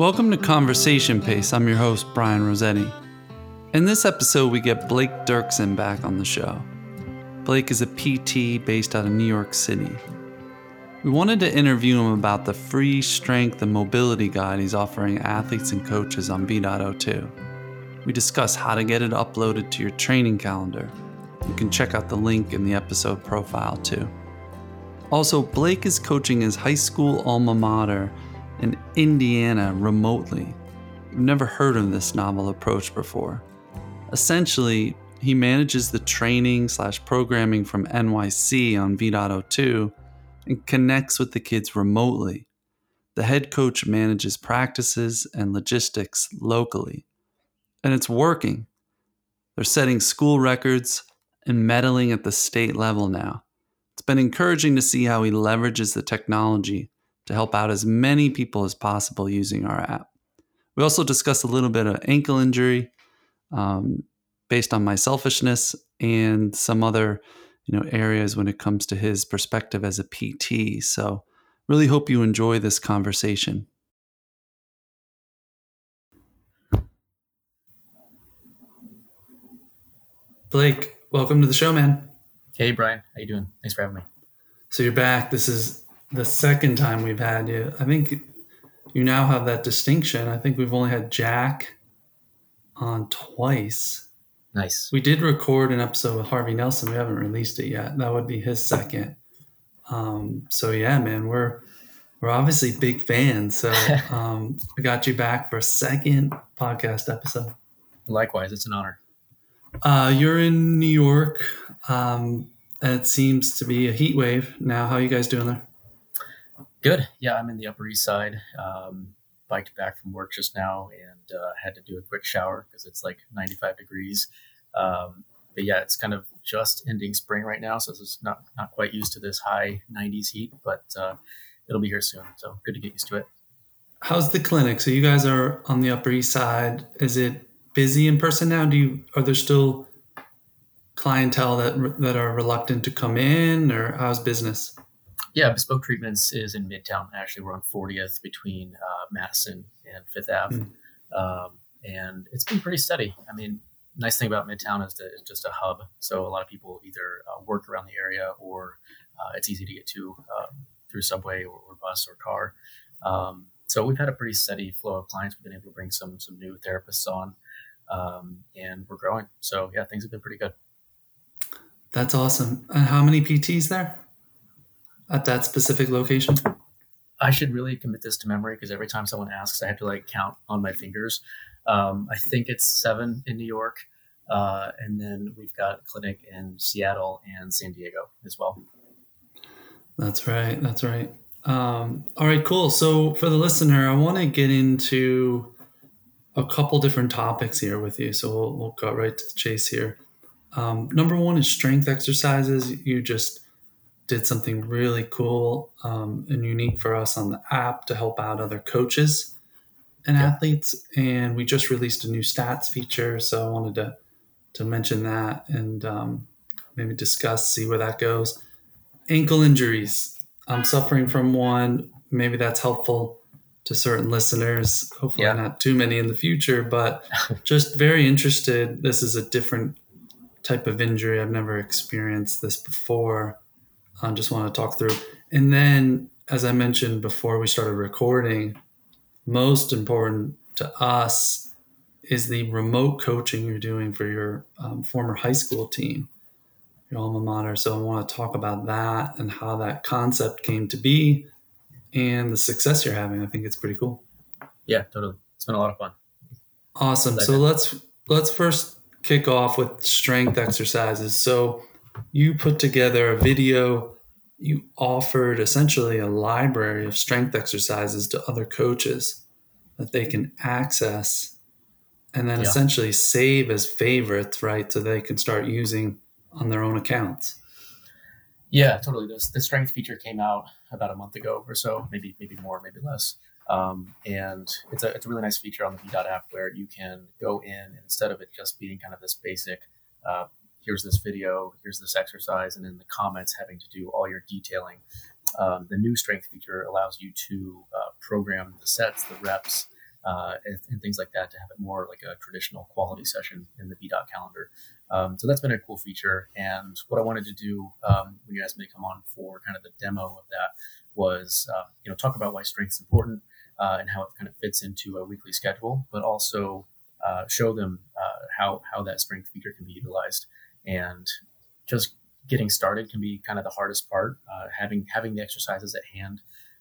Welcome to Conversation Pace. I'm your host, Brian Rossetti. In this episode, we get Blake Dirksen back on the show. Blake is a PT based out of New York City. We wanted to interview him about the free strength and mobility guide he's offering athletes and coaches on V.O2. We discuss how to get it uploaded to your training calendar. You can check out the link in the episode profile too. Also, Blake is coaching his high school alma mater Indiana remotely. I've never heard of this novel approach before. Essentially, he manages the training slash programming from NYC on V.O2 and connects with the kids remotely. The head coach manages practices and logistics locally. And it's working. They're setting school records and medaling at the state level now. It's been encouraging to see how he leverages the technology to help out as many people as possible using our app. We also discuss a little bit of ankle injury um, based on my selfishness and some other you know areas when it comes to his perspective as a PT. So really hope you enjoy this conversation. Blake, welcome to the show, man. Hey, Brian. How you doing? Thanks for having me. So you're back. This is the second time we've had you. I think you now have that distinction. I think we've only had Jack on twice. Nice. We did record an episode with Harvey Nelson. We haven't released it yet. That would be his second. Um, so yeah, man, we're we're obviously big fans. So um, we got you back for a second podcast episode. Likewise, it's an honor. Uh, you're in New York. Um, it seems to be a heat wave now. How are you guys doing there? Good. Yeah, I'm in the Upper East Side. Um, biked back from work just now and uh, had to do a quick shower because it's like 95 degrees. Um, but yeah, it's kind of just ending spring right now, so it's not not quite used to this high 90s heat, but uh, it'll be here soon. So good to get used to it. How's the clinic? So you guys are on the Upper East Side. Is it busy in person now? Do you are there still clientele that that are reluctant to come in, or how's business? Yeah, Bespoke Treatments is in Midtown. Actually, we're on 40th between uh, Madison and Fifth Ave, mm. um, and it's been pretty steady. I mean, nice thing about Midtown is that it's just a hub, so a lot of people either uh, work around the area or uh, it's easy to get to um, through subway or, or, bus or car. Um, so we've had a pretty steady flow of clients. We've been able to bring some some new therapists on, um, and we're growing. So yeah, things have been pretty good. That's awesome. And how many PTs there? At that specific location? I should really commit this to memory because every time someone asks, I have to like count on my fingers. Um, I think it's seven in New York, uh, and then we've got a clinic in Seattle and San Diego as well. That's right. That's right. Um, all right, cool. So for the listener, I want to get into a couple different topics here with you. So we'll, we'll go right to the chase here. Um, number one is strength exercises. You just did something really cool um, and unique for us on the app to help out other coaches and yeah. athletes. And we just released a new stats feature, so I wanted to to mention that and um, maybe discuss, see where that goes. Ankle injuries. I'm suffering from one. Maybe that's helpful to certain listeners. Hopefully, yeah. not too many in the future, but just very interested. This is a different type of injury. I've never experienced this before. I just want to talk through. And then, as I mentioned before we started recording, most important to us is the remote coaching you're doing for your um, former high school team, your alma mater. So I want to talk about that and how that concept came to be and the success you're having. I think it's pretty cool. Yeah, totally. It's been a lot of fun. Awesome. So let's let's first kick off with strength exercises. So you put together a video you offered essentially a library of strength exercises to other coaches that they can access and then yeah. essentially save as favorites right so they can start using on their own accounts. Yeah totally. This the strength feature came out about a month ago or so maybe maybe more maybe less. Um, and it's a, it's a really nice feature on the V.Dot app where you can go in and instead of it just being kind of this basic uh, here's this video, here's this exercise, and in the comments having to do all your detailing. Um, the new strength feature allows you to uh, program the sets, the reps, uh, and, and, things like that to have it more like a traditional quality session in the VDOT calendar. Um, so that's been a cool feature. And what I wanted to do um, when you asked me to come on for kind of the demo of that was, uh, you know, talk about why strength is important uh, and how it kind of fits into a weekly schedule, but also uh, show them uh, how how that strength feature can be utilized. And just getting started can be kind of the hardest part. Uh, having having the exercises at hand.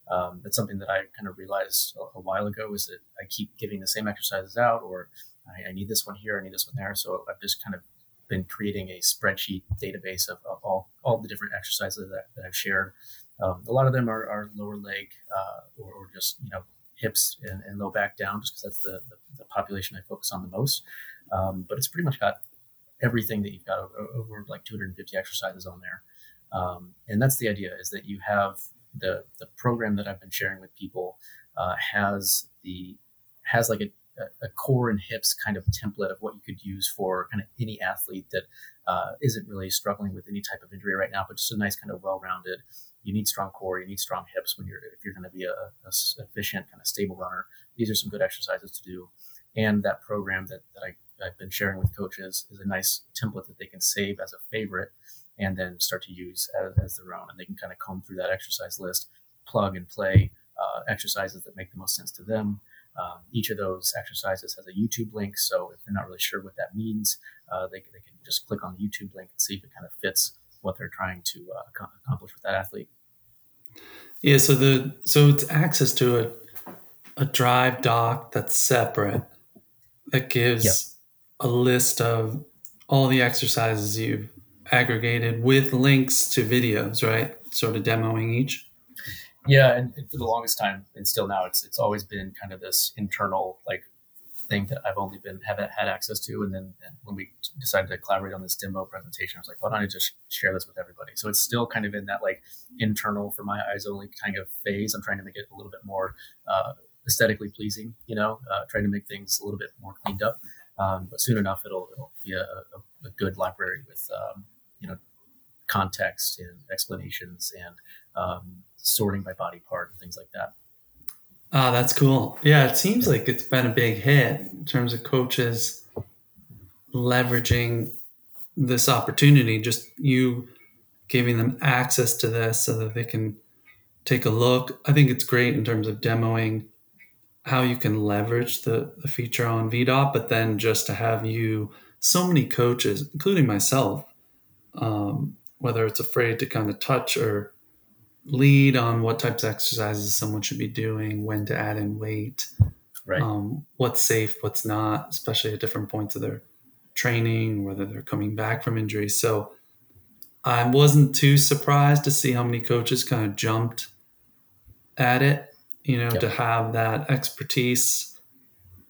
Um, that's something that I kind of realized a, a, while ago is that I keep giving the same exercises out, or I, I, need this one here, I need this one there. So I've just kind of been creating a spreadsheet database of, of all, all the different exercises that, that I've shared. Um, a lot of them are, are lower leg uh, or, or, just you know hips and, and, low back down, just because that's the, the, the, population I focus on the most. Um, but it's pretty much got everything that you've got over, like 250 exercises on there. Um, and that's the idea is that you have the, the program that I've been sharing with people uh, has the, has like a, a core and hips kind of template of what you could use for kind of any athlete that uh, not really struggling with any type of injury right now, but just a nice kind of well-rounded. You need strong core, you need strong hips when you're if you're going to be a, a efficient kind of stable runner. These are some good exercises to do, and that program that, that I I've been sharing with coaches is a nice template that they can save as a favorite and then start to use as, as their own. And they can kind of comb through that exercise list, plug and play uh, exercises that make the most sense to them. Um, each of those exercises has a YouTube link. So if they're not really sure what that means, uh, they, they can just click on the YouTube link and see if it kind of fits what they're trying to uh, accomplish with that athlete. Yeah. So the so it's access to a a drive doc that's separate that gives yep a list of all the exercises you've aggregated with links to videos, right? Sort of demoing each. Yeah, and, and, for the longest time, and still now, it's it's always been kind of this internal like thing that I've only been have had access to. And then and when we decided to collaborate on this demo presentation, I was like, why don't I just share this with everybody? So it's still kind of in that like internal, for my eyes only kind of phase. I'm trying to make it a little bit more uh, aesthetically pleasing, you know, uh, trying to make things a little bit more cleaned up. Um, but soon enough, it'll, it'll be a, a, a, good library with um, you know context and explanations and um, sorting by body part and things like that. Oh, that's cool. Yeah, it seems like it's been a big hit in terms of coaches leveraging this opportunity. Just you giving them access to this so that they can take a look. I think it's great in terms of demoing how you can leverage the, the feature on VDOT, but then just to have you, so many coaches, including myself, um, whether it's afraid to kind of touch or lead on what types of exercises someone should be doing, when to add in weight, right. um, what's safe, what's not, especially at different points of their training, whether they're coming back from injury. So I wasn't too surprised to see how many coaches kind of jumped at it you know, yep. to have that expertise.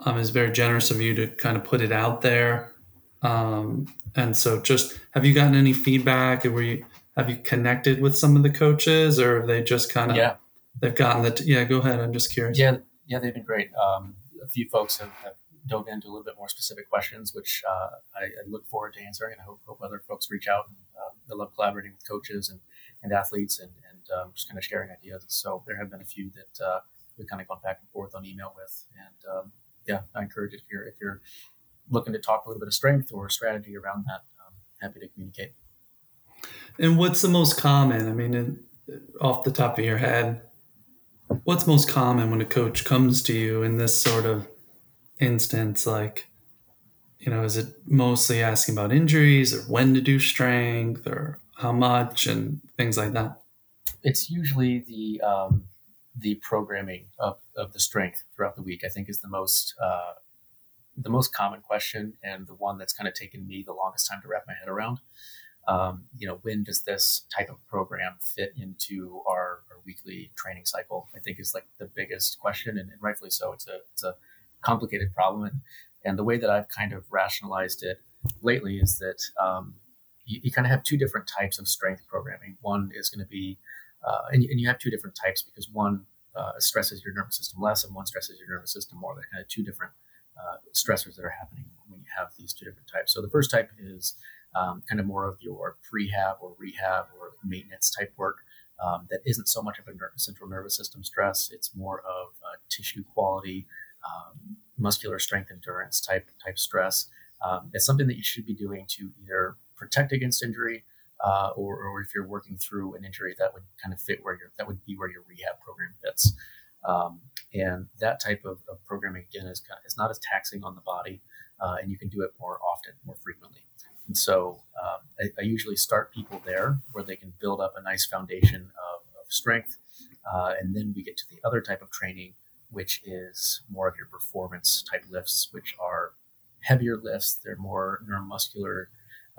Um, is very generous of you to kind of put it out there. Um, and so, just have you gotten any feedback? Were you have you connected with some of the coaches, or have they just kind of yeah they've gotten the yeah? Go ahead. I'm just curious. Yeah, yeah, they've been great. Um, a few folks have, have, dove into a little bit more specific questions, which uh, I, I, look forward to answering, and I hope, hope other folks reach out. And, uh, they love collaborating with coaches and, and athletes, and, um, just kind of sharing ideas. So there have been a few that uh, we've kind of gone back and forth on email with, and um, yeah, I encourage if you're if you're looking to talk a little bit of strength or strategy around that, um, happy to communicate. And what's the most common? I mean, off the top of your head, what's most common when a coach comes to you in this sort of instance? Like, you know, is it mostly asking about injuries or when to do strength or how much and things like that? it's usually the um, the programming of, of the strength throughout the week. I think is the most uh, the most common question and the one that's kind of taken me the longest time to wrap my head around. Um, you know, when does this type of program fit into our, our, weekly training cycle? I think is like the biggest question, and, and rightfully so. It's a it's a complicated problem, and, and the way that I've kind of rationalized it lately is that um, you, you kind of have two different types of strength programming. One is going to be uh, and, and, you have two different types because one uh, stresses your nervous system less and one stresses your nervous system more. They're kind of two different uh, stressors that are happening when you have these two different types. So the first type is um, kind of more of your prehab or rehab or maintenance type work um, that isn't so much of a ner- central nervous system stress. It's more of tissue quality, um, muscular strength endurance type type stress. Um, it's something that you should be doing to either protect against injury uh, or, or, if you're working through an injury that would kind of fit where your that would be where your rehab program fits. Um, and that type of, of, programming again is is not as taxing on the body, uh, and you can do it more often, more frequently. And so um, I, I, usually start people there where they can build up a nice foundation of, of strength, uh, and then we get to the other type of training, which is more of your performance type lifts, which are heavier lifts. They're more neuromuscular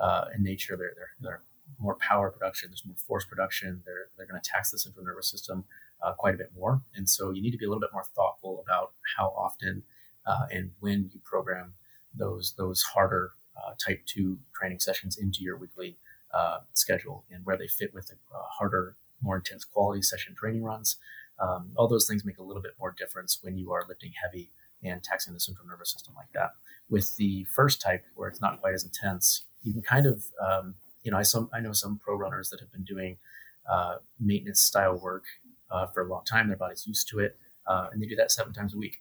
uh, in nature. They're, they're, they're more power production. There's more force production. They're, they're going to tax the central nervous system uh, quite a bit more. And so you need to be a little bit more thoughtful about how often uh, and when you program those those harder uh, type two training sessions into your weekly uh, schedule and where they fit with the uh, harder, more intense quality session training runs. Um, all those things make a little bit more difference when you are lifting heavy and taxing the central nervous system like that. With the first type, where it's not quite as intense, you can kind of, um, you know, I some I know some pro runners that have been doing uh, maintenance style work uh, for a long time. Their body's used to it, uh, and they do that seven times a week,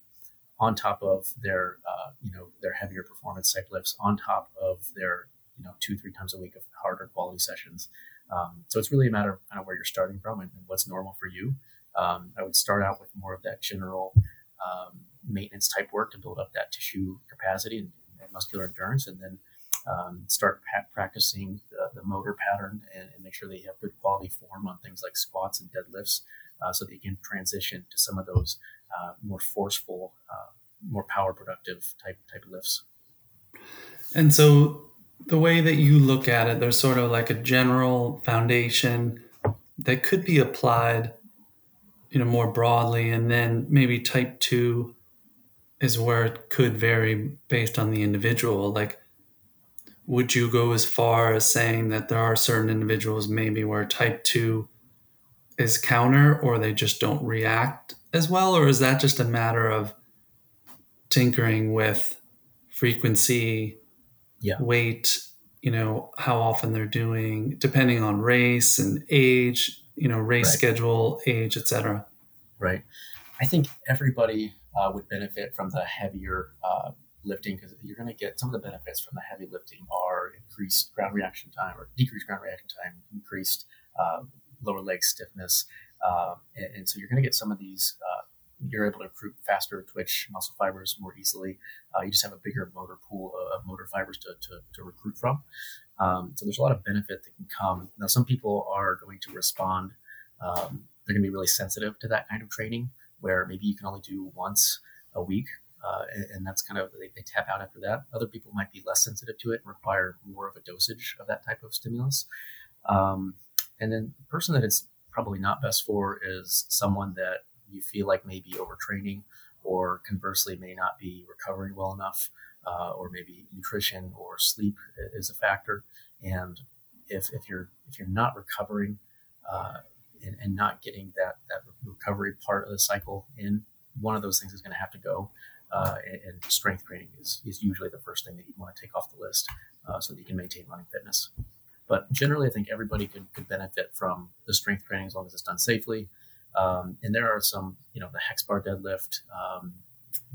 on top of their, uh, you know, their heavier performance type lifts, on top of their, you know, two three times a week of harder quality sessions. Um, so it's really a matter of kind of where you're starting from and, and what's normal for you. Um, I would start out with more of that general um, maintenance type work to build up that tissue capacity and, and muscular endurance, and then um, start practicing the, the, motor pattern and, and, make sure they have good quality form on things like squats and deadlifts, uh, so you can transition to some of those uh, more forceful, uh, more power productive type type lifts. And so, the way that you look at it, there's sort of like a general foundation that could be applied you know more broadly and then maybe type 2 is where it could vary based on the individual like would you go as far as saying that there are certain individuals maybe where type 2 is counter or they just don't react as well or is that just a matter of tinkering with frequency yeah. weight you know how often they're doing depending on race and age you know race right. schedule age etc right i think everybody uh, would benefit from the heavier uh, lifting because you're going to get some of the benefits from the heavy lifting are increased ground reaction time or decreased ground reaction time increased uh, lower leg stiffness uh, and, and, so you're going to get some of these uh, you're able to recruit faster twitch muscle fibers more easily uh, you just have a bigger motor pool of motor fibers to, to, to recruit from um, so there's a lot of benefit that can come. Now, some people are going to respond. Um, they're going to be really sensitive to that kind of training, where maybe you can only do once a week, uh, and, and, that's kind of they, they, tap out after that. Other people might be less sensitive to it and require more of a dosage of that type of stimulus. Um, and then the person that it's probably not best for is someone that you feel like may be overtraining or conversely may not be recovering well enough uh, or maybe nutrition or sleep is a factor. And if, if you're if you're not recovering uh, and, and, not getting that that recovery part of the cycle in, one of those things is going to have to go. Uh, and, and, strength training is, is usually the first thing that you want to take off the list uh, so that you can maintain running fitness. But generally, I think everybody could, could benefit from the strength training as long as it's done safely. Um, and there are some, you know, the hex bar deadlift, um,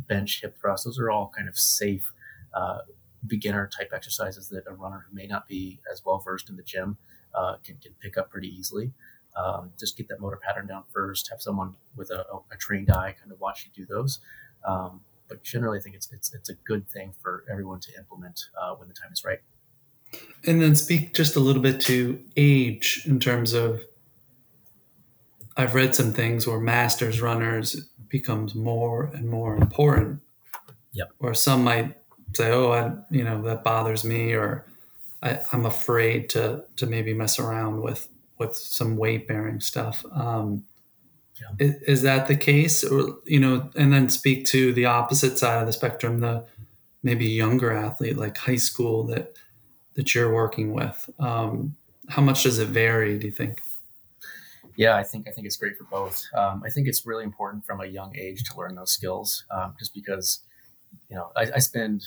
bench, hip thrust. Those are all kind of safe uh, beginner type exercises that a runner who may not be as well versed in the gym uh, can, can pick up pretty easily. Um, just get that motor pattern down first. Have someone with a, a trained eye kind of watch you do those. Um, but generally, I think it's, it's it's a good thing for everyone to implement uh, when the time is right. And then speak just a little bit to age in terms of. I've read some things where masters runners becomes more and more important. Yep. Or some might say, oh, I, you know, that bothers me, or I, am afraid to to maybe mess around with with some weight bearing stuff. Um, yeah. is, is, that the case, or you know, and then speak to the opposite side of the spectrum, the maybe younger athlete like high school that that you're working with. Um, how much does it vary? Do you think? Yeah, I think I think it's great for both. Um, I think it's really important from a young age to learn those skills, um, just because you know I, I, spend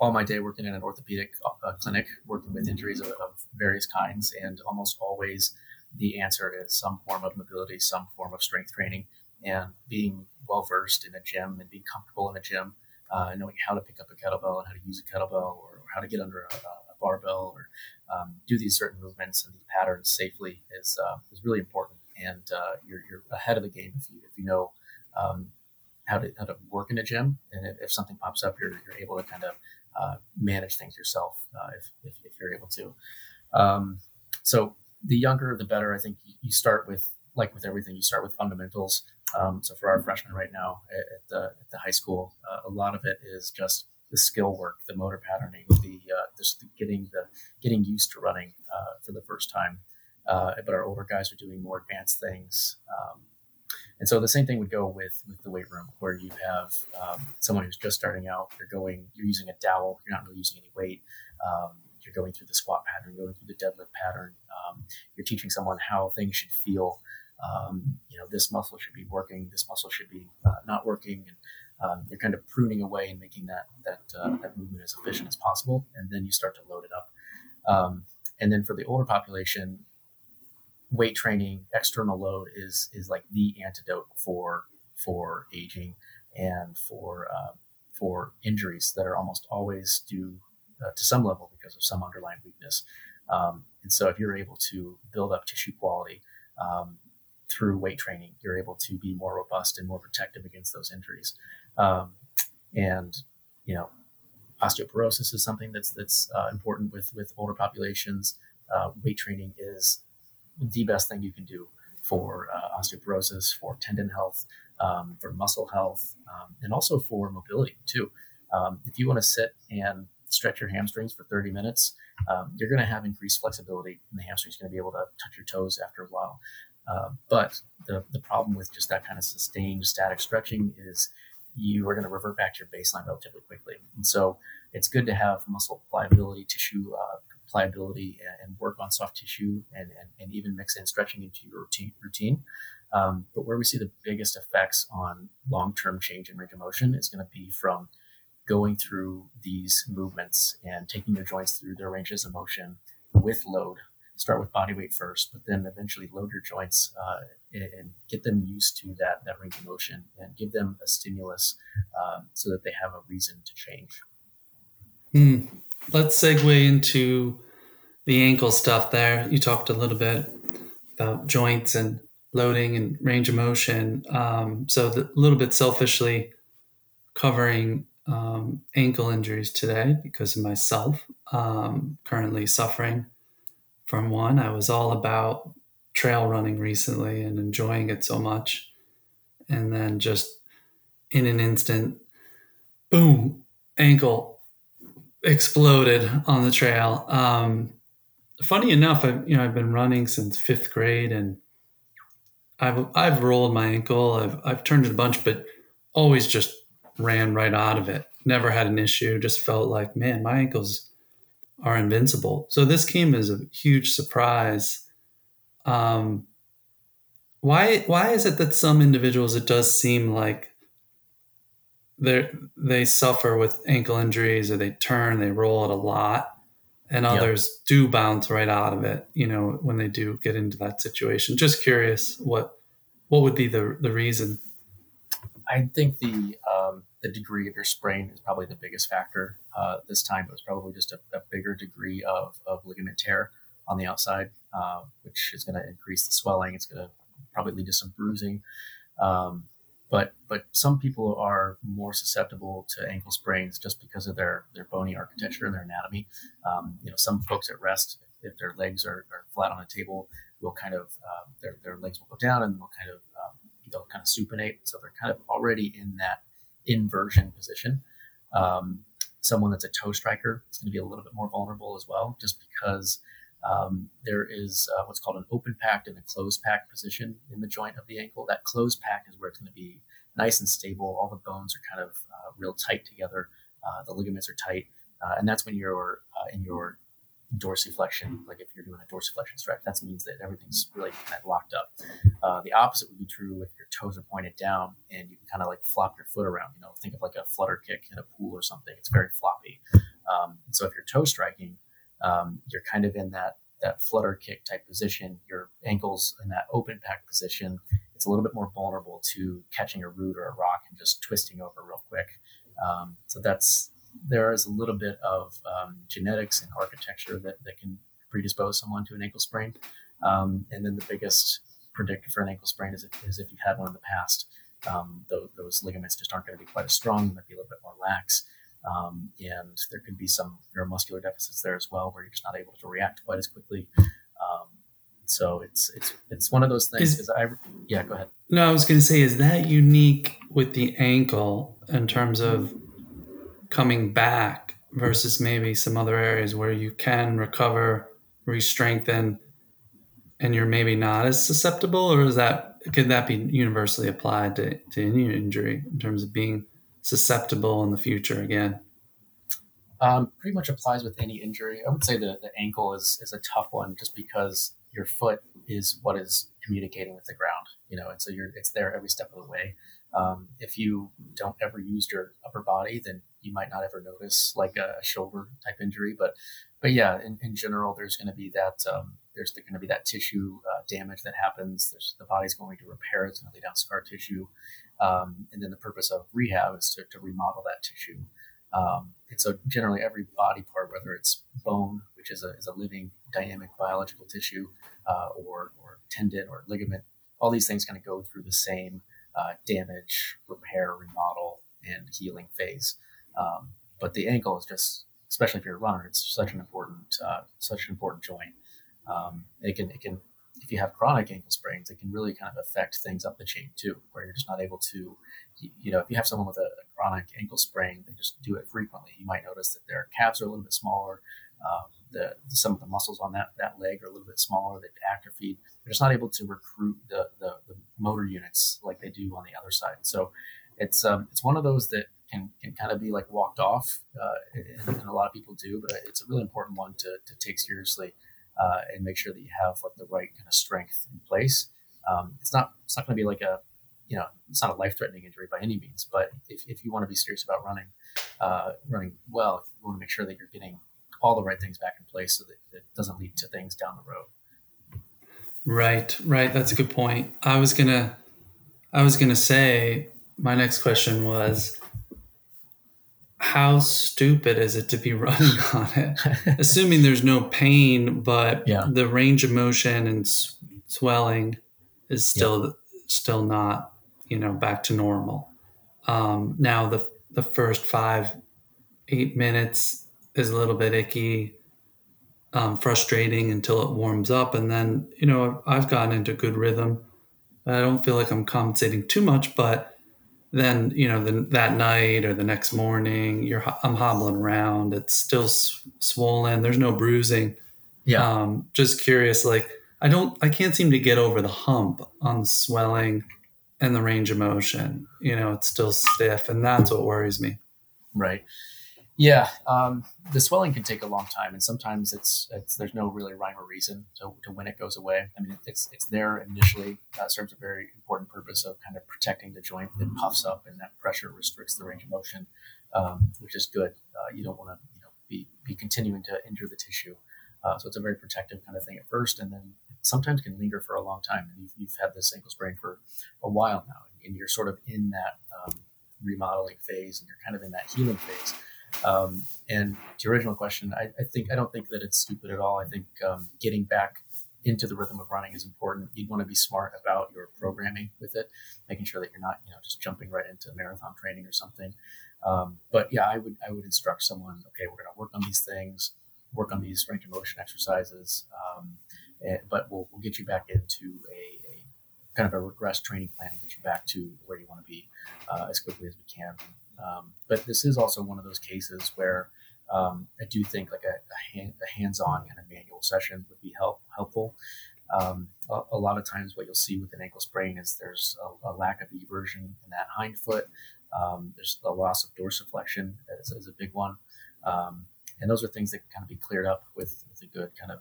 all my day working in an orthopedic uh, clinic, working with injuries of, of, various kinds, and almost always the answer is some form of mobility, some form of strength training. and being well versed in a gym and being comfortable in a gym, uh, knowing how to pick up a kettlebell and how to use a kettlebell or, or how to get under a, a barbell or um, do these certain movements and these patterns safely is uh, is really important. And uh, you're, you're ahead of the game if you if you know um, how to how to work in a gym, and if, if something pops up, you're, you're able to kind of uh, manage things yourself uh, if, if, if, you're able to. Um, so the younger, the better. I think you start with like with everything, you start with fundamentals. Um, so for our freshmen right now at the, at the high school, uh, a lot of it is just the skill work, the motor patterning, the uh, just getting the getting used to running uh, for the first time. Uh, but our older guys are doing more advanced things. Um, and so the same thing would go with with the weight room, where you have um, someone who's just starting out. You're going, you're using a dowel. You're not really using any weight. Um, you're going through the squat pattern, going through the deadlift pattern. Um, you're teaching someone how things should feel. Um, you know, this muscle should be working. This muscle should be uh, not working, and um, you're kind of pruning away and making that that uh, that movement as efficient as possible. And then you start to load it up. Um, and then for the older population, weight training, external load is is like the antidote for for aging and for uh, for injuries that are almost always due uh, to some level because of some underlying weakness. Um, and so, if you're able to build up tissue quality um, through weight training, you're able to be more robust and more protective against those injuries. Um, and you know, osteoporosis is something that's that's uh, important with with older populations. Uh, weight training is the best thing you can do for uh, osteoporosis, for tendon health, um, for muscle health, um, and also for mobility too. Um, if you want to sit and stretch your hamstrings for 30 minutes, um, you're going to have increased flexibility, and the hamstring's going to be able to touch your toes after a while. Uh, but the, the problem with just that kind of sustained static stretching is you are going to revert back to your baseline relatively quickly. And so it's good to have muscle pliability, tissue uh, pliability and, work on soft tissue and, and, and, even mix in stretching into your routine. routine. Um, but where we see the biggest effects on long term change in range of motion is going to be from going through these movements and taking your joints through their ranges of motion with load. Start with body weight first, but then eventually load your joints uh, and get them used to that, that range of motion and give them a stimulus um, so that they have a reason to change. Hmm let's segue into the ankle stuff there. You talked a little bit about joints and loading and range of motion. Um, so a little bit selfishly covering um, ankle injuries today because of myself um, currently suffering from one. I was all about trail running recently and enjoying it so much. And then just in an instant, boom, ankle exploded on the trail. Um, funny enough, I you know I've been running since fifth grade, and I've I've rolled my ankle. I've I've turned it a bunch, but always just ran right out of it. Never had an issue. Just felt like, man, my ankles are invincible. So this came as a huge surprise. Um, why why is it that some individuals it does seem like they they suffer with ankle injuries or they turn, they roll it a lot, and others yep. do bounce right out of it. You know, when they do get into that situation. Just curious, what what would be the the reason? I think the um, the degree of your sprain is probably the biggest factor. Uh, this time, it was probably just a, a, bigger degree of, of ligament tear on the outside, uh, which is going to increase the swelling. It's going to probably lead to some bruising. Um, but but some people are more susceptible to ankle sprains just because of their their bony architecture and their anatomy. Um, you know, some folks at rest, if their legs are, are flat on a table, will kind of uh, their their legs will go down and they'll kind of um, they'll kind of supinate, so they're kind of already in that inversion position. Um, someone that's a toe striker is going to be a little bit more vulnerable as well, just because um, there is uh, what's called an open pack and a closed pack position in the joint of the ankle. That closed pack is where it's going to be nice and stable. All the bones are kind of uh, real tight together. Uh, the ligaments are tight, uh, and that's when you're uh, in your dorsiflexion. Like if you're doing a dorsiflexion stretch, that means that everything's really kind of locked up. Uh, the opposite would be true if your toes are pointed down and you can kind of like flop your foot around. You know, think of like a flutter kick in a pool or something. It's very floppy. Um, so if you're toe striking, um, you're kind of in that that flutter kick type position. Your ankles in that open pack position. it's a little bit more vulnerable to catching a root or a rock and just twisting over real quick. Um, so that's there is a little bit of um, genetics and architecture that, that can predispose someone to an ankle sprain. Um, and then the biggest predictor for an ankle sprain is if, is if you've had one in the past. Um, those, those, ligaments just aren't going to be quite as strong, might be a little bit more lax. Um, and there can be some neuromuscular deficits there as well, where you're just not able to react quite as quickly. Um, so it's it's it's one of those things. Is, I yeah, go ahead. No, I was going to say, is that unique with the ankle in terms of coming back versus maybe some other areas where you can recover, re-strengthen, and you're maybe not as susceptible, or is that could that be universally applied to, to any injury in terms of being susceptible in the future again? Um, pretty much applies with any injury. I would say the, the ankle is, is a tough one just because your foot is what is communicating with the ground, you know, and so you're it's there every step of the way. Um, if you don't ever use your upper body, then you might not ever notice like a, shoulder type injury. But but yeah, in, in general, there's going to be that um, there's going to be that tissue uh, damage that happens. There's, the body's going to repair. It, it's going to lay down scar tissue, um, and then the purpose of rehab is to, to remodel that tissue. Um, and so generally every body part, whether it's bone, which is a, is a living dynamic biological tissue, uh, or, or tendon or ligament, all these things kind of go through the same uh, damage, repair, remodel, and healing phase. Um, but the ankle is just, especially if you're a runner, it's such an important, uh, such an important joint. Um, it can, it can, if you have chronic ankle sprains, it can really kind of affect things up the chain too, where you're just not able to, you know, if you have someone with a, a chronic ankle sprain, they just do it frequently. You might notice that their calves are a little bit smaller. Um, the, some of the muscles on that, that leg are a little bit smaller. They've atrophied. They're just not able to recruit the, the, the motor units like they do on the other side. So it's um, it's one of those that can, can kind of be like walked off, uh, and, and, a lot of people do, but it's a really important one to, to take seriously uh, and make sure that you have like the right kind of strength in place. Um, it's not it's not going to be like a you know it's not a life threatening injury by any means, but if, if you want to be serious about running uh, running well, you want to make sure that you're getting all the right things back in place so that it doesn't lead to things down the road. Right, right. That's a good point. I was gonna, I was gonna say my next question was, how stupid is it to be running on it? Assuming there's no pain, but yeah. the range of motion and s- swelling is still yeah. still not, you know, back to normal. Um, now the the first five, eight minutes is a little bit icky, um, frustrating until it warms up. And then, you know, I've gotten into good rhythm. I don't feel like I'm compensating too much, but then, you know, the, that night or the next morning, you're I'm hobbling around. It's still s- swollen. There's no bruising. Yeah. Um, just curious, like I don't, I can't seem to get over the hump on the swelling and the range of motion. You know, it's still stiff, and that's what worries me. Right. Yeah, um, the swelling can take a long time, and sometimes it's, it's there's no really rhyme or reason to, to when it goes away. I mean, it's it's there initially, uh, serves a very important purpose of kind of protecting the joint that puffs up, and that pressure restricts the range of motion, um, which is good. Uh, you don't want to you know be be continuing to injure the tissue, uh, so it's a very protective kind of thing at first, and then sometimes can linger for a long time. And you've, you've had this ankle sprain for a while now, and you're sort of in that um, remodeling phase, and you're kind of in that healing phase. Um, and to your original question, I, I, think I don't think that it's stupid at all. I think um, getting back into the rhythm of running is important. You'd want to be smart about your programming with it, making sure that you're not, you know, just jumping right into marathon training or something. Um, but yeah, I would I would instruct someone. Okay, we're going to work on these things, work on these range of motion exercises, and, um, but we'll, we'll get you back into a, a kind of a regress training plan and get you back to where you want to be uh, as quickly as we can. Um, but this is also one of those cases where um, I do think like a, a, hand, a, hands-on kind of manual session would be help, helpful. Um, a, a, lot of times, what you'll see with an ankle sprain is there's a, lack of eversion in that hind foot. Um, there's the loss of dorsiflexion as, as a big one, um, and those are things that can kind of be cleared up with, with a good kind of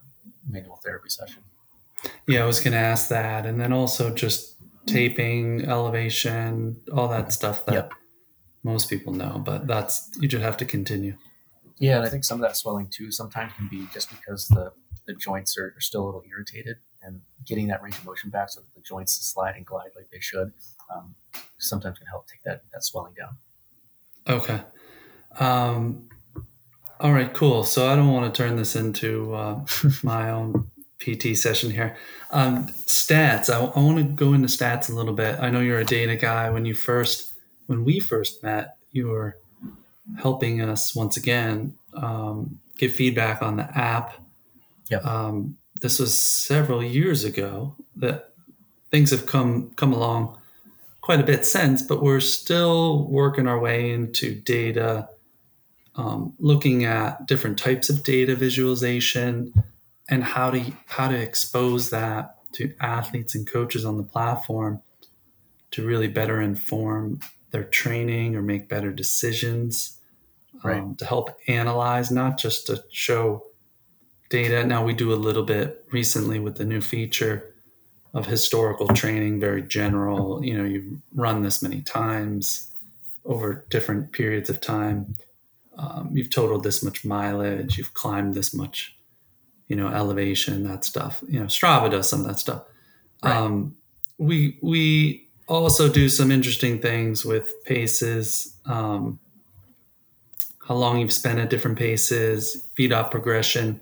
manual therapy session. Yeah, I was going to ask that, and then also just taping, elevation, all that stuff that. Yep most people know, but that's you just have to continue. Yeah, and I think some of that swelling too sometimes can be just because the the joints are, are still a little irritated, and getting that range of motion back so that the joints slide and glide like they should um, sometimes can help take that that swelling down. Okay. Um, all right, cool. So I don't want to turn this into uh, my own PT session here. Um, stats. I, I want to go into stats a little bit. I know you're a data guy. When you first, when we first met, you were helping us once again um, give feedback on the app. Yeah. Um, this was several years ago. That things have come come along quite a bit since, but we're still working our way into data, um, looking at different types of data visualization and how to how to expose that to athletes and coaches on the platform to really better inform their training or make better decisions right. um, to help analyze not just to show data now we do a little bit recently with the new feature of historical training very general you know you've run this many times over different periods of time um, you've totaled this much mileage you've climbed this much you know, elevation, that stuff. You know, Strava does some of that stuff. Right. Um, we we also do some interesting things with paces. Um, how long you've spent at different paces, feed up progression,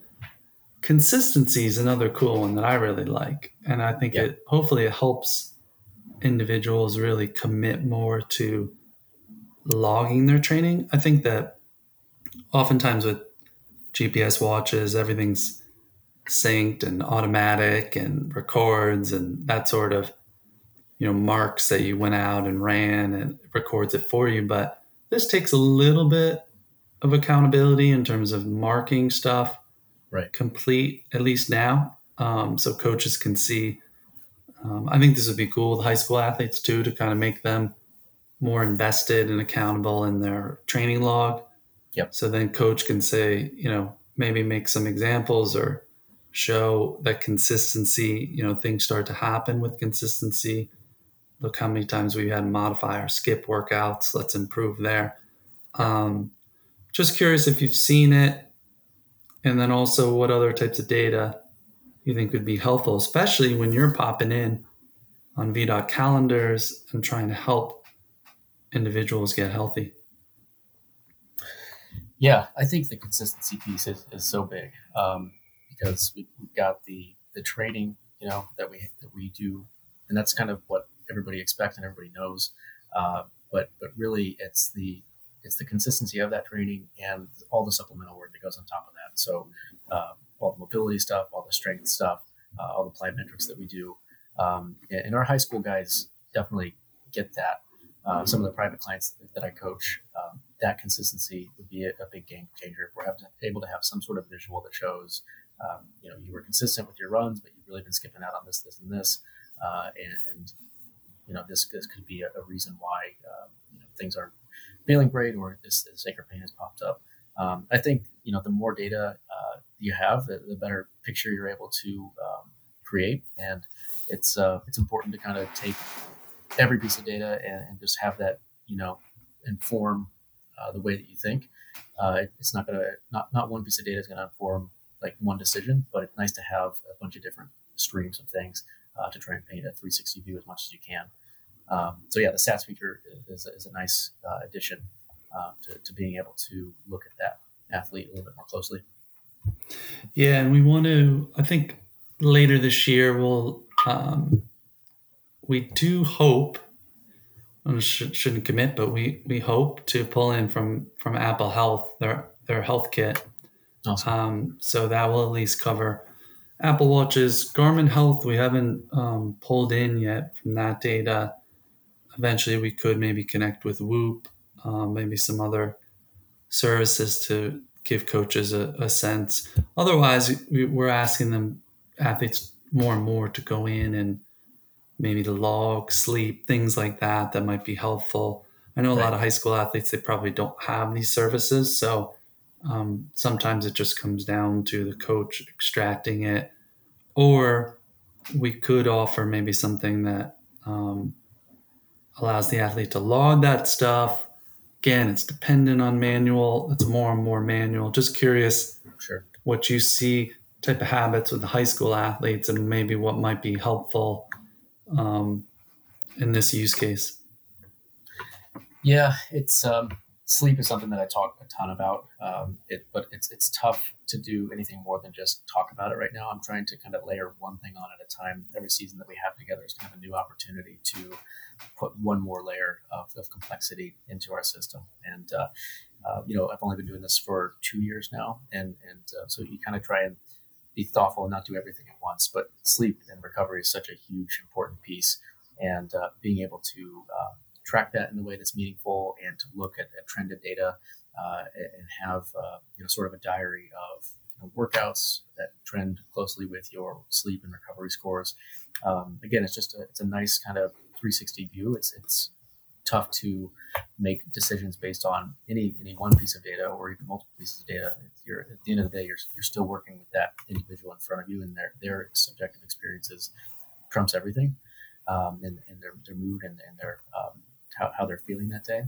consistency is another cool one that I really like, and I think yeah. it hopefully it helps individuals really commit more to logging their training. I think that oftentimes with GPS watches, everything's synced and automatic and records and that sort of you know marks that you went out and ran and records it for you but this takes a little bit of accountability in terms of marking stuff right. complete at least now um, so coaches can see um, i think this would be cool with high school athletes too to kind of make them more invested and accountable in their training log. Yep. So then coach can say you know maybe make some examples or show that consistency, you know, things start to happen with consistency. Look how many times we've had to modify or skip workouts. Let's improve there. Um, just curious if you've seen it, and then also what other types of data you think would be helpful, especially when you're popping in on VDOT calendars and trying to help individuals get healthy. Yeah, I think the consistency piece is, is so big. Um, because we've got the the training, you know, that we that we do, and that's kind of what everybody expects and everybody knows. Uh, but but really, it's the it's the consistency of that training and all the supplemental work that goes on top of that. So uh, all the mobility stuff, all the strength stuff, uh, all the plyometrics that we do, um, and our high school guys definitely get that. Uh, some of the private clients that I coach, um, that consistency would be a, a, big game changer if we're able to have some sort of visual that shows um, you know, you were consistent with your runs, but you've really been skipping out on this, this, and this, uh, and, and, you know, this, this could be a, a reason why uh, you know things are feeling great or this, this sacral pain has popped up. Um, I think you know the more data uh, you have, the, the, better picture you're able to um, create, and it's uh, it's important to kind of take every piece of data and, and just have that you know inform uh, the way that you think. Uh, it's not gonna not not one piece of data is gonna inform like one decision, but it's nice to have a bunch of different streams of things uh, to try and paint a 360 view as much as you can. Um, so yeah, the stats feature is, is a nice uh, addition uh, to, to, being able to look at that athlete a little bit more closely. Yeah, and we want to. I think later this year we'll. Um, we do hope. I shouldn't commit, but we we hope to pull in from from Apple Health their their health kit Awesome. Um, so that will at least cover Apple Watches, Garmin Health. We haven't um, pulled in yet from that data. Eventually, we could maybe connect with Whoop, um, maybe some other services to give coaches a, a sense. Otherwise, we, we're asking them athletes more and more to go in and maybe to log sleep, things like that that might be helpful. I know a right. lot of high school athletes they probably don't have these services, so um, sometimes it just comes down to the coach extracting it, or we could offer maybe something that um, allows the athlete to log that stuff. Again, it's dependent on manual. It's more and more manual. Just curious sure. what you see type of habits with the high school athletes and maybe what might be helpful um, in this use case? Yeah, it's um, sleep is something that I talk a ton about. Um, it, but it's it's tough to do anything more than just talk about it right now. I'm trying to kind of layer one thing on at a time. Every season that we have together is kind of a new opportunity to put one more layer of, of complexity into our system. And uh, uh, you know, I've only been doing this for two years now, and and uh, so you kind of try and be thoughtful and not do everything at once. But sleep and recovery is such a huge, important piece, and uh, being able to uh, track that in a way that's meaningful and to look at, at trended data uh, and have uh, you know sort of a diary of you know, workouts that trend closely with your sleep and recovery scores. Um, again, it's just a, it's a nice kind of 360 view. It's it's tough to make decisions based on any any one piece of data or even multiple pieces of data. You're, at the end of the day, you're, you're still working with that individual in front of you, and their their subjective experiences trumps everything, um, and, and their, their mood and, and their um, how, how they're feeling that day.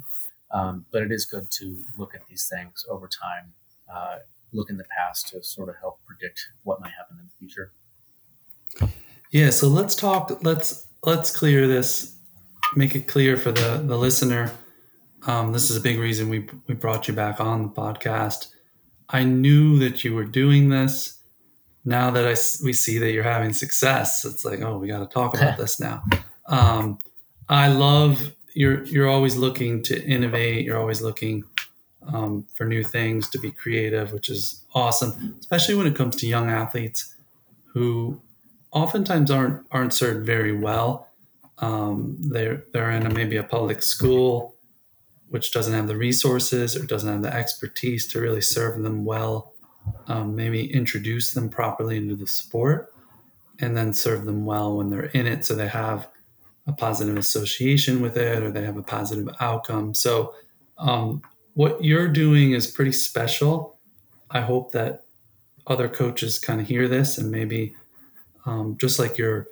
Um, but it is good to look at these things over time, uh, look in the past to sort of help predict what might happen in the future. Yeah, so let's talk. Let's let's clear this, make it clear for the the listener. Um, this is a big reason we we brought you back on the podcast. I knew that you were doing this. Now that I we see that you're having success, it's like, oh, we got to talk about this now. Um, I love you're you're always looking to innovate. You're always looking um, for new things to be creative, which is awesome, especially when it comes to young athletes who oftentimes aren't aren't served very well. Um, they're they're in a, maybe a public school which doesn't have the resources or doesn't have the expertise to really serve them well. Um, maybe introduce them properly into the sport, and then serve them well when they're in it, so they have a positive association with it or they have a positive outcome. So, um, what you're doing is pretty special. I hope that other coaches kind of hear this and maybe um, just like you're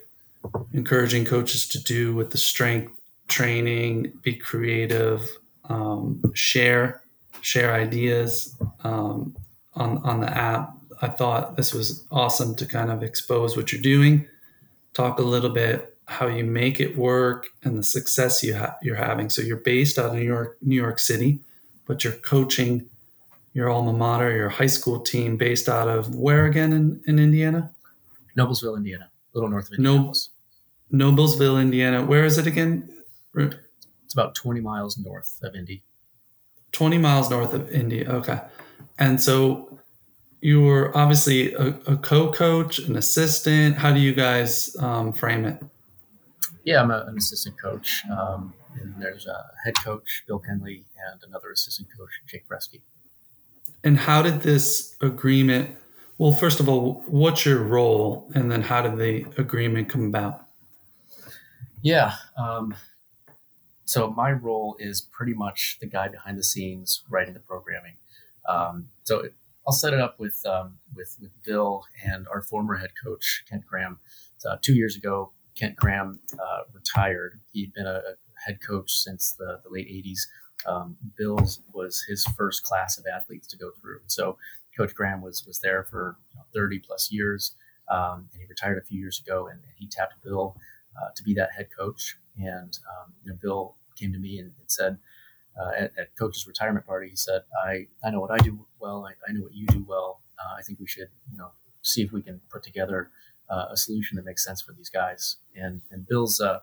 encouraging coaches to do with the strength training, be creative, um, share share ideas um, on on the app. I thought this was awesome to kind of expose what you're doing, talk a little bit how you make it work and the success you ha- you're having. So you're based out of New York, New York City, but you're coaching your alma mater, your high school team, based out of where again in, in Indiana? Noblesville, Indiana, a little north of Indianapolis. No, Noblesville, Indiana. Where is it again? It's about 20 miles north of Indy. 20 miles north of Indy. Okay. And so you were obviously a, a co-coach, an assistant. How do you guys um, frame it? Yeah, I'm a, an assistant coach. Um, and there's a head coach, Bill Kenley, and another assistant coach, Jake Bresky. And how did this agreement? Well, first of all, what's your role, and then how did the agreement come about? Yeah. Um, so my role is pretty much the guy behind the scenes, writing the programming. Um, so it, I'll set it up with um, with with Bill and our former head coach Kent Graham. Uh, two years ago, Kent Graham uh, retired. He'd been a, head coach since the, the late 80s. Um, Bill's was his first class of athletes to go through. So Coach Graham was was there for you know, 30 plus years, um, and he retired a few years ago. And, and he tapped Bill uh, to be that head coach. And um, you know, Bill came to me and, and said uh, at, at, Coach's retirement party, he said, "I I know what I do well. I, I know what you do well. Uh, I think we should you know see if we can put together." Uh, a solution that makes sense for these guys. And and Bill's uh,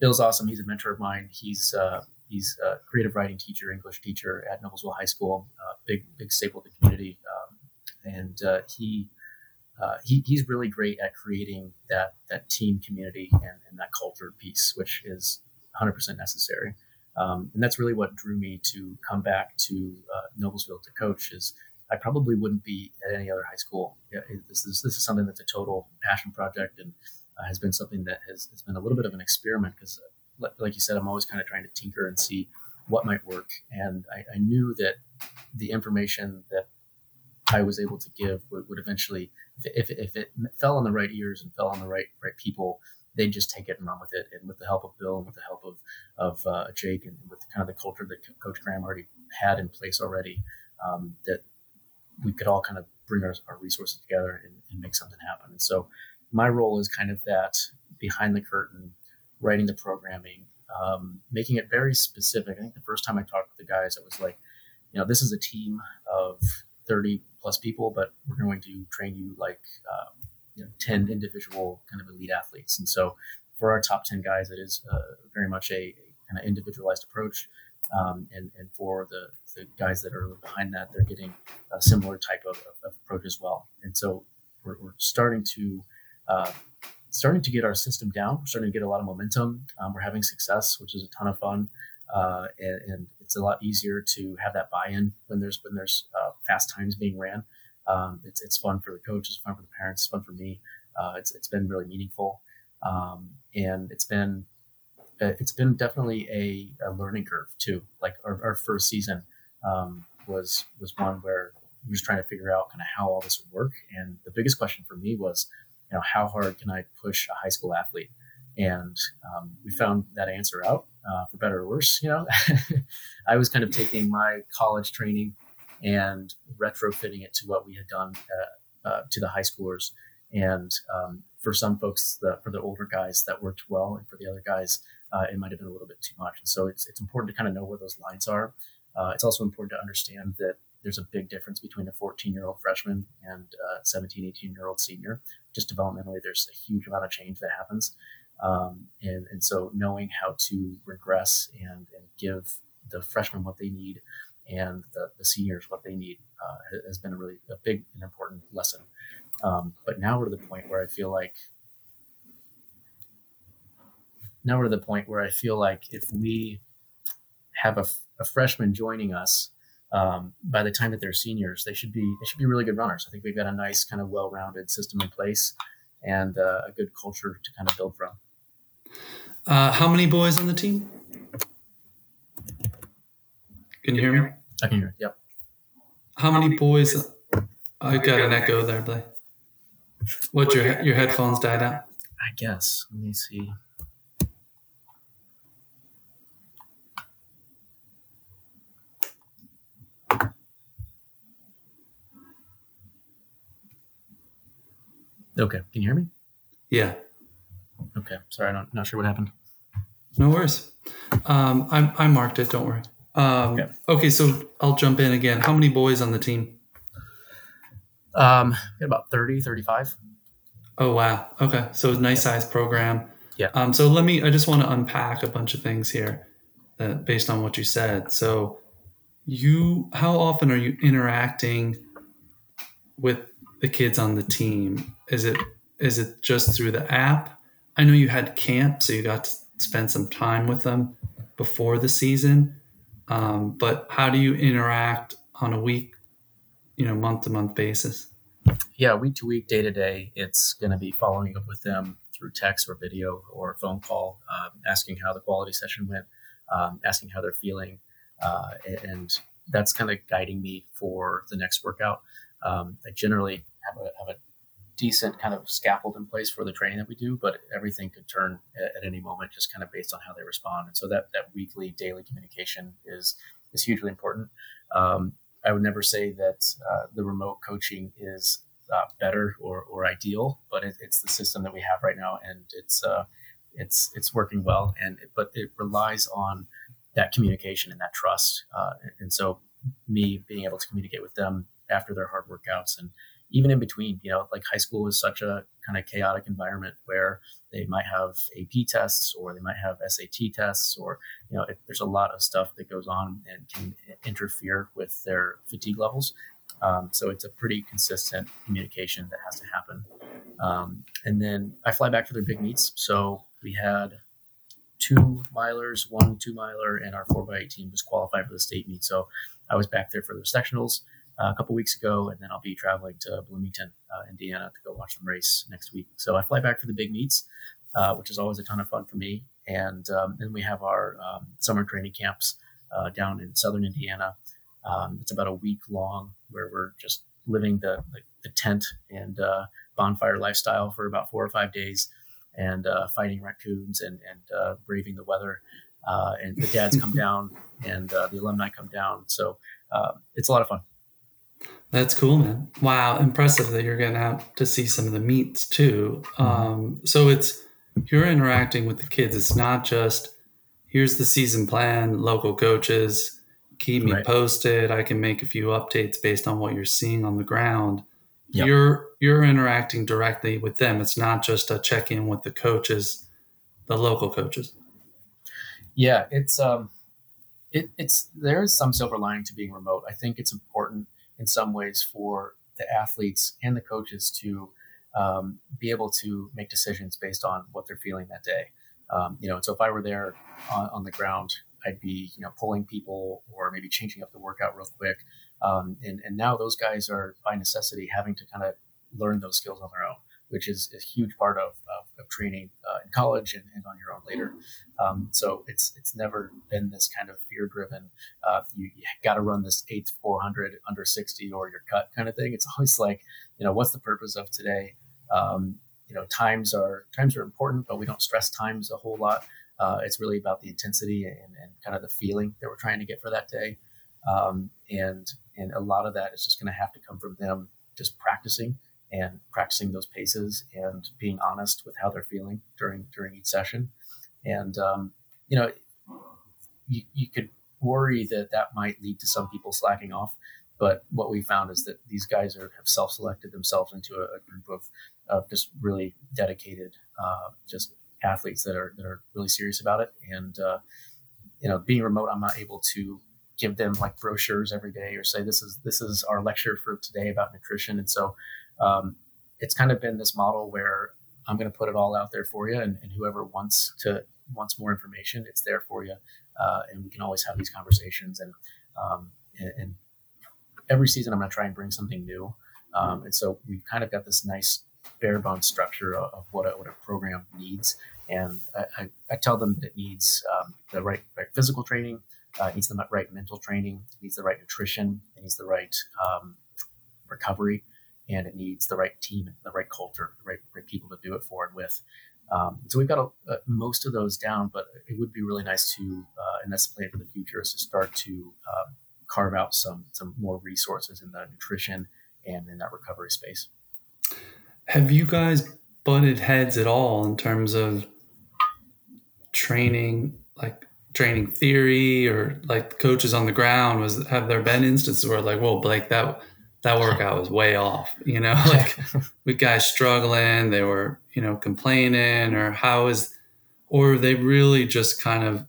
Bill's awesome. He's a mentor of mine. He's uh, he's a creative writing teacher, English teacher at Noblesville High School, uh, big big staple of the community, um, and uh, he. Uh, he, he's really great at creating that that team community and, and that culture piece, which is 100% necessary. Um, and that's really what drew me to come back to Noblesville to coach is I probably wouldn't be at any other high school. This is this is something that's a total passion project and uh, has been something that has, has been a little bit of an experiment because, uh, like you said, I'm always kind of trying to tinker and see what might work. And I, I knew that the information that I was able to give would, would eventually, if, if, if, it fell on the right ears and fell on the right right people, they'd just take it and run with it. And with the help of Bill and with the help of of uh, Jake and with kind of the culture that Coach Graham already had in place already, um, that we could all kind of bring our, our resources together and, and, make something happen. And so my role is kind of that behind the curtain, writing the programming, um, making it very specific. I think the first time I talked to the guys, it was like, you know, this is a team of 30 plus people, but we're going to train you like um, you know, 10 individual kind of elite athletes. And so for our top 10 guys, it is uh, very much a, a, kind of individualized approach. Um, and, and for the, the guys that are behind that, they're getting a similar type of, of, of approach as well. And so we're, we're starting to uh, starting to get our system down. We're starting to get a lot of momentum. Um, we're having success, which is a ton of fun, uh, and, and, it's a lot easier to have that buy-in when there's when there's uh, fast times being ran. Um, it's it's fun for the coaches, it's fun for the parents, it's fun for me. Uh, it's it's been really meaningful, um, and it's been it's been definitely a, a learning curve too. Like our, our first season um, was was one where we were trying to figure out kind of how all this would work, and the biggest question for me was you know, how hard can I push a high school athlete? And um, we found that answer out uh, for better or worse. You know, I was kind of taking my college training and retrofitting it to what we had done uh, uh, to the high schoolers. And um, for some folks, the, for the older guys, that worked well, and for the other guys, uh, it might have been a little bit too much. And so it's it's important to kind of know where those lines are. Uh, it's also important to understand that there's a big difference between a 14 year old freshman and a 17, 18 year old senior. Just developmentally, there's a huge amount of change that happens. Um, and, and so knowing how to regress and, and give the freshmen what they need and the, the seniors what they need uh, has been a really a big and important lesson. Um, but now we're to the point where I feel like now we're to the point where I feel like if we have a, a freshman joining us um, by the time that they're seniors, they should be they should be really good runners. I think we've got a nice kind of well-rounded system in place and uh, a good culture to kind of build from. Uh, how many boys on the team? Can you hear me? I can hear. It. Yep. How many boys? I got an echo there, Blake. What your your headphones died out? I guess. Let me see. Okay. Can you hear me? Yeah. Okay. Sorry, I'm not, sure what happened. No worries. Um, I, I marked it. Don't worry. Um, okay. okay. So I'll jump in again. How many boys on the team? Um, about 30, 35. Oh, wow. Okay. So nice size program. Yeah. Um, so let me, I just want to unpack a bunch of things here uh, based on what you said. So you, how often are you interacting with the kids on the team? Is it is it just through the app? I know you had camp, so you got to spend some time with them before the season. Um, but how do you interact on a week, you know, month to month basis? Yeah, week to week, day to day, it's going to be following up with them through text or video or phone call, um, asking how the quality session went, um, asking how they're feeling, uh, and that's kind of guiding me for the next workout. Um, I generally have a, have a decent kind of scaffold in place for the training that we do, but everything could turn at, at, any moment, just kind of based on how they respond. And so that that weekly, daily communication is is hugely important. Um, I would never say that uh, the remote coaching is uh, better or, or ideal, but it, it's the system that we have right now, and it's uh, it's it's working well. And it, but it relies on that communication and that trust. Uh, and so me being able to communicate with them after their hard workouts and even in between, you know, like high school is such a kind of chaotic environment where they might have AP tests or they might have SAT tests, or, you know, there's a lot of stuff that goes on and can interfere with their fatigue levels. Um, so it's a pretty consistent communication that has to happen. Um, and then I fly back for their big meets. So we had two milers, one two miler, and our four by eight team was qualified for the state meet. So I was back there for the sectionals a couple weeks ago, and then I'll be traveling to Bloomington, uh, Indiana, to go watch them race next week. So I fly back for the big meets, uh, which is always a ton of fun for me. And um, then we have our um, summer training camps uh, down in southern Indiana. Um, it's about a week long, where we're just living the the, the tent and uh, bonfire lifestyle for about four or five days, and uh, fighting raccoons and and uh, braving the weather. and the dads come down, and the alumni come down. So it's a lot of fun. That's cool, man. Wow, impressive that you're getting out to see some of the meets too. Mm-hmm. Um, so it's you're interacting with the kids. It's not just here's the season plan, local coaches, keep me right. posted. I can make a few updates based on what you're seeing on the ground. Yep. You're you're interacting directly with them. It's not just a check in with the coaches, the local coaches. Yeah, it's um, it, it's there is some silver lining to being remote. I think it's important in some ways for the athletes and the coaches to um, be able to make decisions based on what they're feeling that day. Um, you know, so if I were there on, on, the ground, I'd be you know pulling people or maybe changing up the workout real quick. Um, and and now those guys are by necessity having to kind of learn those skills on their own which is a huge part of, of, of training uh, in college and, and, on your own later. Um, so it's it's never been this kind of fear driven. Uh, you, you got to run this eighth 400 under 60 or you're cut kind of thing. It's always like, you know, what's the purpose of today? Um, you know, times are times are important, but we don't stress times a whole lot. Uh, it's really about the intensity and, and, kind of the feeling that we're trying to get for that day. Um, and and a lot of that is just going to have to come from them just practicing and practicing those paces and being honest with how they're feeling during during each session. And um, you know, you, you could worry that that might lead to some people slacking off. But what we found is that these guys are have self-selected themselves into a, a group of, of just really dedicated, uh, just athletes that are that are really serious about it. And uh, you know, being remote, I'm not able to give them like brochures every day or say this is this is our lecture for today about nutrition. And so um, it's kind of been this model where I'm going to put it all out there for you, and, and, whoever wants to wants more information, it's there for you, uh, and we can always have these conversations. And, um, and, and every season, I'm going to try and bring something new. Um, and so we've kind of got this nice bare bones structure of, of what, a, what a program needs. And I, I, I tell them that it needs um, the right, right, physical training, uh, it needs the right mental training, it needs the right nutrition, it needs the right um, recovery, and it needs the right team the right culture, the right, right people to do it for and with. Um, so we've got a, a, most of those down, but it would be really nice to, uh, and that's the plan for the future, is to start to uh, carve out some some more resources in the nutrition and in that recovery space. Have you guys butted heads at all in terms of training, like training theory, or like coaches on the ground? Was have there been instances where like, whoa, Blake, that that workout was way off. You know, like we guys struggling, they were, you know, complaining, or how is, or they really just kind of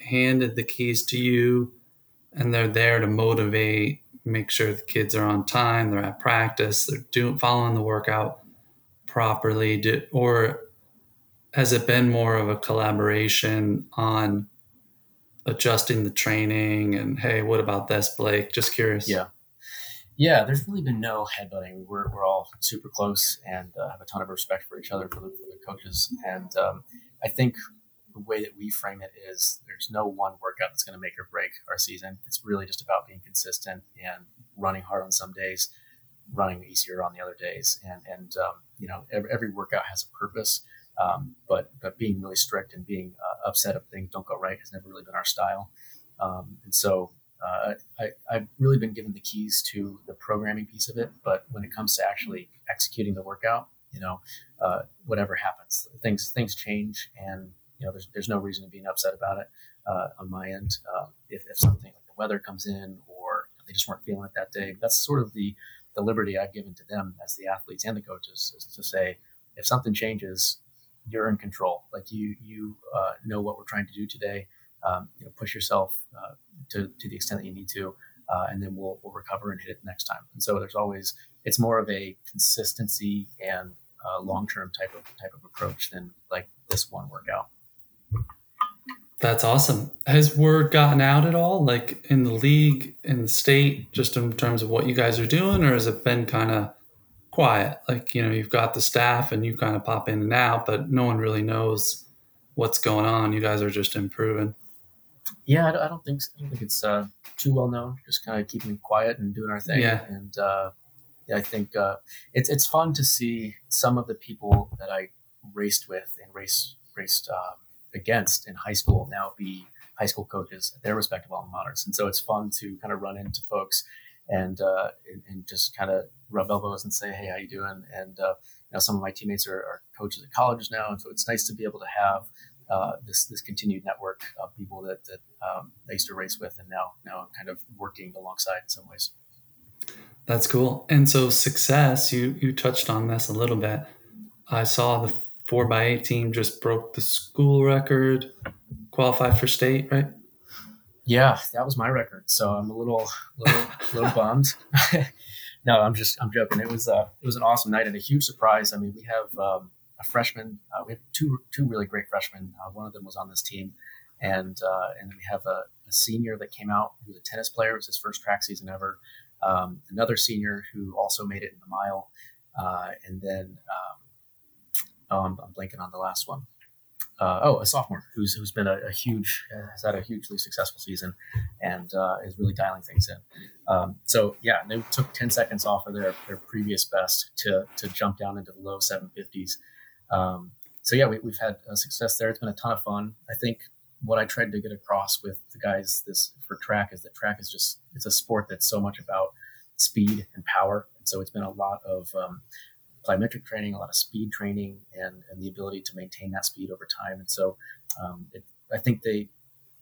handed the keys to you and they're there to motivate, make sure the kids are on time, they're at practice, they're doing, following the workout properly. Did, or has it been more of a collaboration on adjusting the training and, hey, what about this, Blake? Just curious. Yeah. Yeah, there's really been no headbutting. We're, we're all super close and uh, have a ton of respect for each other, for the, for the coaches. And um, I think the way that we frame it is there's no one workout that's going to make or break our season. It's really just about being consistent and running hard on some days, running easier on the other days. And, and um, you know, every, every, workout has a purpose. Um, but, but being really strict and being uh, upset if things don't go right has never really been our style. Um, and so uh, I, have really been given the keys to the programming piece of it, but when it comes to actually executing the workout, you know, uh, whatever happens, things things change, and you know, there's there's no reason to be upset about it uh, on my end. Uh, if, if something like the weather comes in, or they just weren't feeling it that day, that's sort of the the liberty I've given to them as the athletes and the coaches is to say, if something changes, you're in control. Like you you uh, know what we're trying to do today um, you know, push yourself uh, to, to the extent that you need to, uh, and then we'll, we'll recover and hit it next time. And so there's always, it's more of a consistency and uh, long-term type of type of approach than like this one workout. That's awesome. Has word gotten out at all, like in the league, in the state, just in terms of what you guys are doing, or has it been kind of quiet? Like, you know, you've got the staff and you kind of pop in and out, but no one really knows what's going on. You guys are just improving. Yeah, I don't think I don't think it's uh, too well known. Just kind of keeping quiet and doing our thing. Yeah. And uh, yeah, I think uh, it's it's fun to see some of the people that I raced with and race raced uh, against in high school now be high school coaches at their respective alma maters. And so it's fun to kind of run into folks and uh, and, and, just kind of rub elbows and say, hey, how you doing? And uh, you know, some of my teammates are, are, coaches at colleges now, and so it's nice to be able to have uh, this this continued network of people that that um, I used to race with, and now now I'm kind of working alongside in some ways. That's cool. And so success, you you touched on this a little bit. I saw the four by eight team just broke the school record, qualified for state, right? Yeah, that was my record. So I'm a little little little bummed. no, I'm just I'm joking. It was uh it was an awesome night and a huge surprise. I mean, we have um, a freshman. Uh, we have two two really great freshmen. Uh, one of them was on this team, and uh, and we have a, a, senior that came out who was a tennis player. It was his first track season ever. Um, another senior who also made it in the mile, uh, and then um, oh, I'm, I'm, blanking on the last one. Uh, oh, a sophomore who's who's been a, a, huge has had a hugely successful season, and is really dialing things in. Um, so yeah, they took ten seconds off of their, their previous best to to jump down into the low 750s. Um, so yeah, we, have had a success there. It's been a ton of fun. I think what I tried to get across with the guys this for track is that track is just it's a sport that's so much about speed and power, and so it's been a lot of um, plyometric training, a lot of speed training, and and the ability to maintain that speed over time. And so um, it, I think they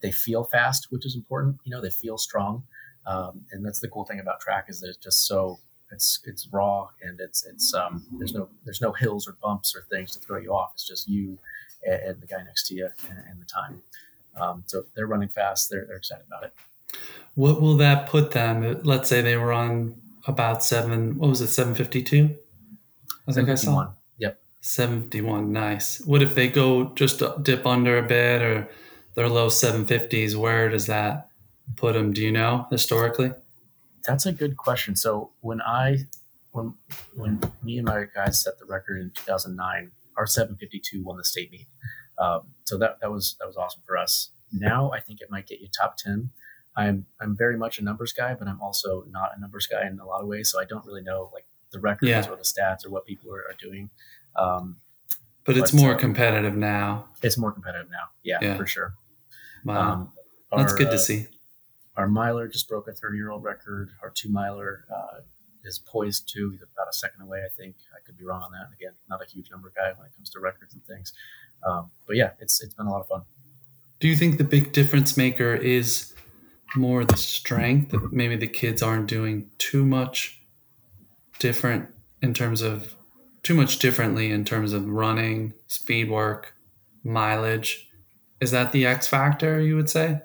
they feel fast, which is important. You know, they feel strong, um, and that's the cool thing about track is that it's just so it's it's raw and it's it's um, there's no there's no hills or bumps or things to throw you off. It's just you and, and the guy next to you and, and the time. Um, so they're running fast. They're they're excited about it. What will that put them? Let's say they were on about seven. What was it? Seven fifty two. I think I saw. Yep. Seventy one. Nice. What if they go just dip under a bit or their low seven fifties? Where does that put them? Do you know historically? That's a good question. So when I when when me and my guys set the record in 2009, our 752 won the state meet. Um, so that that was that was awesome for us. Now I think it might get you top 10. I'm I'm very much a numbers guy, but I'm also not a numbers guy in a lot of ways. So I don't really know like the records yeah. or the stats or what people are, are doing. Um, but it's but, more uh, competitive now. It's more competitive now. Yeah, yeah. for sure. Wow. Um, That's good to uh, see our miler just broke a 30 year old record. Our two miler uh, is poised to. He's about a second away, I think. I could be wrong on that. And again, not a huge number guy when it comes to records and things. Um, but yeah, it's it's been a lot of fun. Do you think the big difference maker is more the strength? That maybe the kids aren't doing too much different in terms of too much differently in terms of running, speed work, mileage. Is that the X factor? You would say?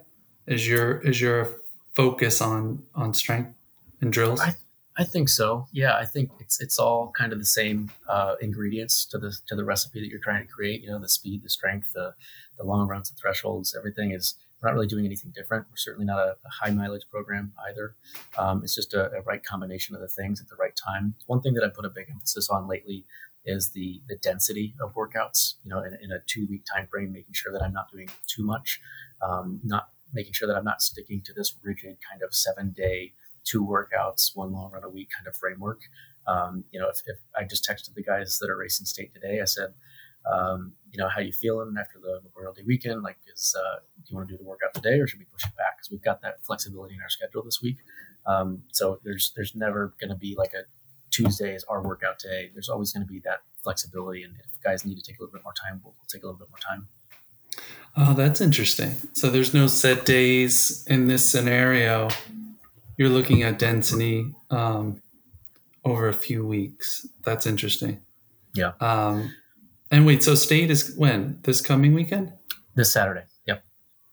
Is your is your focus on on strength and drills? I, I think so. Yeah, I think it's it's all kind of the same uh, ingredients to the to the recipe that you're trying to create. You know, the speed, the strength, the the long runs, the thresholds, everything is. We're not really doing anything different. We're certainly not a, a high mileage program either. Um, it's just a, a, right combination of the things at the right time. One thing that I put a big emphasis on lately is the the density of workouts. You know, in, in a two week time frame, making sure that I'm not doing too much, um, not making sure that I'm not sticking to this rigid kind of seven day, two workouts, one long run a week kind of framework. Um, you know, if, if, I just texted the guys that are racing state today, I said, um, you know, how you feeling after the Memorial Day weekend? Like, is uh, do you want to do the workout today, or should we push it back? Because we've got that flexibility in our schedule this week. Um, so there's there's never going to be like a Tuesday is our workout day. There's always going to be that flexibility, and if guys need to take a little bit more time, we'll, we'll take a little bit more time. Oh, that's interesting. So there's no set days in this scenario. You're looking at density um, over a few weeks. That's interesting. Yeah. Um, and wait, so state is when? This coming weekend? This Saturday. Yep.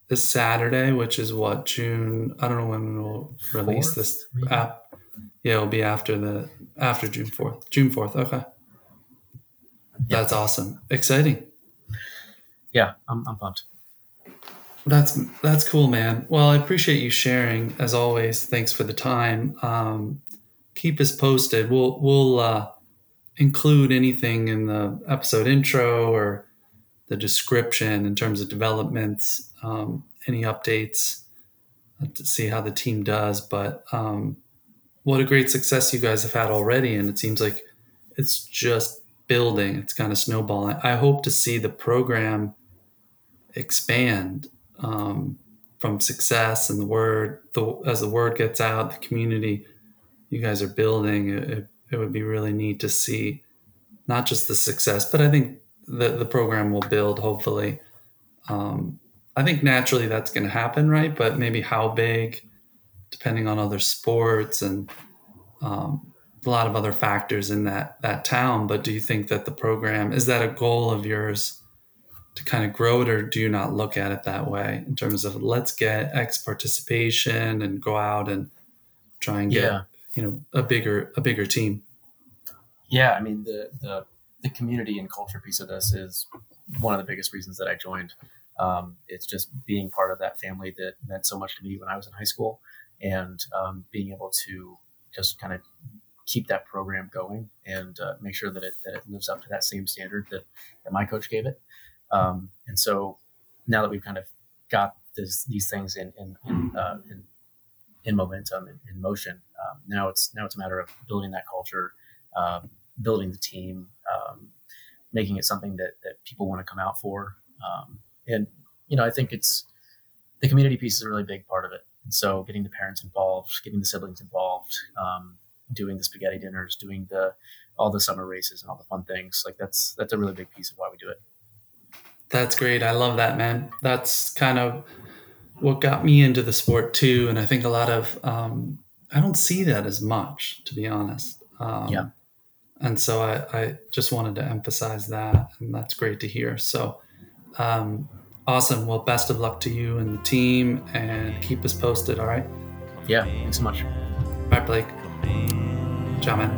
This Saturday, which is what June? I don't know when we'll release Fourth, this app. Yeah, it'll be after the after June fourth. June fourth. Okay. Yep. That's awesome. Exciting. Yeah, I'm, I'm pumped. That's that's cool, man. Well, I appreciate you sharing as always. Thanks for the time. Um, keep us posted. We'll we'll uh, include anything in the episode intro or the description in terms of developments, um, any updates uh, to see how the team does. But um, what a great success you guys have had already, and it seems like it's just building. It's kind of snowballing. I hope to see the program expand um, from success and the word the, as the word gets out the community you guys are building, it, it would be really neat to see not just the success, but I think the, the program will build hopefully. Um, I think naturally that's going to happen, right? But maybe how big, depending on other sports and um, a lot of other factors in that that town. But do you think that the program is that a goal of yours to kind of grow it, or do you not look at it that way in terms of let's get X participation and go out and try and get yeah. you know a bigger a bigger team? Yeah, I mean the the the community and culture piece of this is one of the biggest reasons that I joined. Um, it's just being part of that family that meant so much to me when I was in high school, and um, being able to just kind of keep that program going and uh, make sure that it, that it lives up to that same standard that, that my coach gave it. Um, and so now that we've kind of got this, these things in in in, uh, in, in, momentum in, in motion, um, now it's now it's a matter of building that culture, um, building the team, um, making it something that that people want to come out for. Um, and you know, I think it's the community piece is a really big part of it. And so, getting the parents involved, getting the siblings involved, um, doing the spaghetti dinners, doing the all the summer races and all the fun things. Like that's that's a really big piece of why we do it. That's great. I love that, man. That's kind of what got me into the sport too. And I think a lot of um, I don't see that as much, to be honest. Um, yeah. And so I, I just wanted to emphasize that, and that's great to hear. So, um, awesome. Well, best of luck to you and the team, and keep us posted. All right. Yeah. Thanks so much. Bye, Blake. Ciao, man.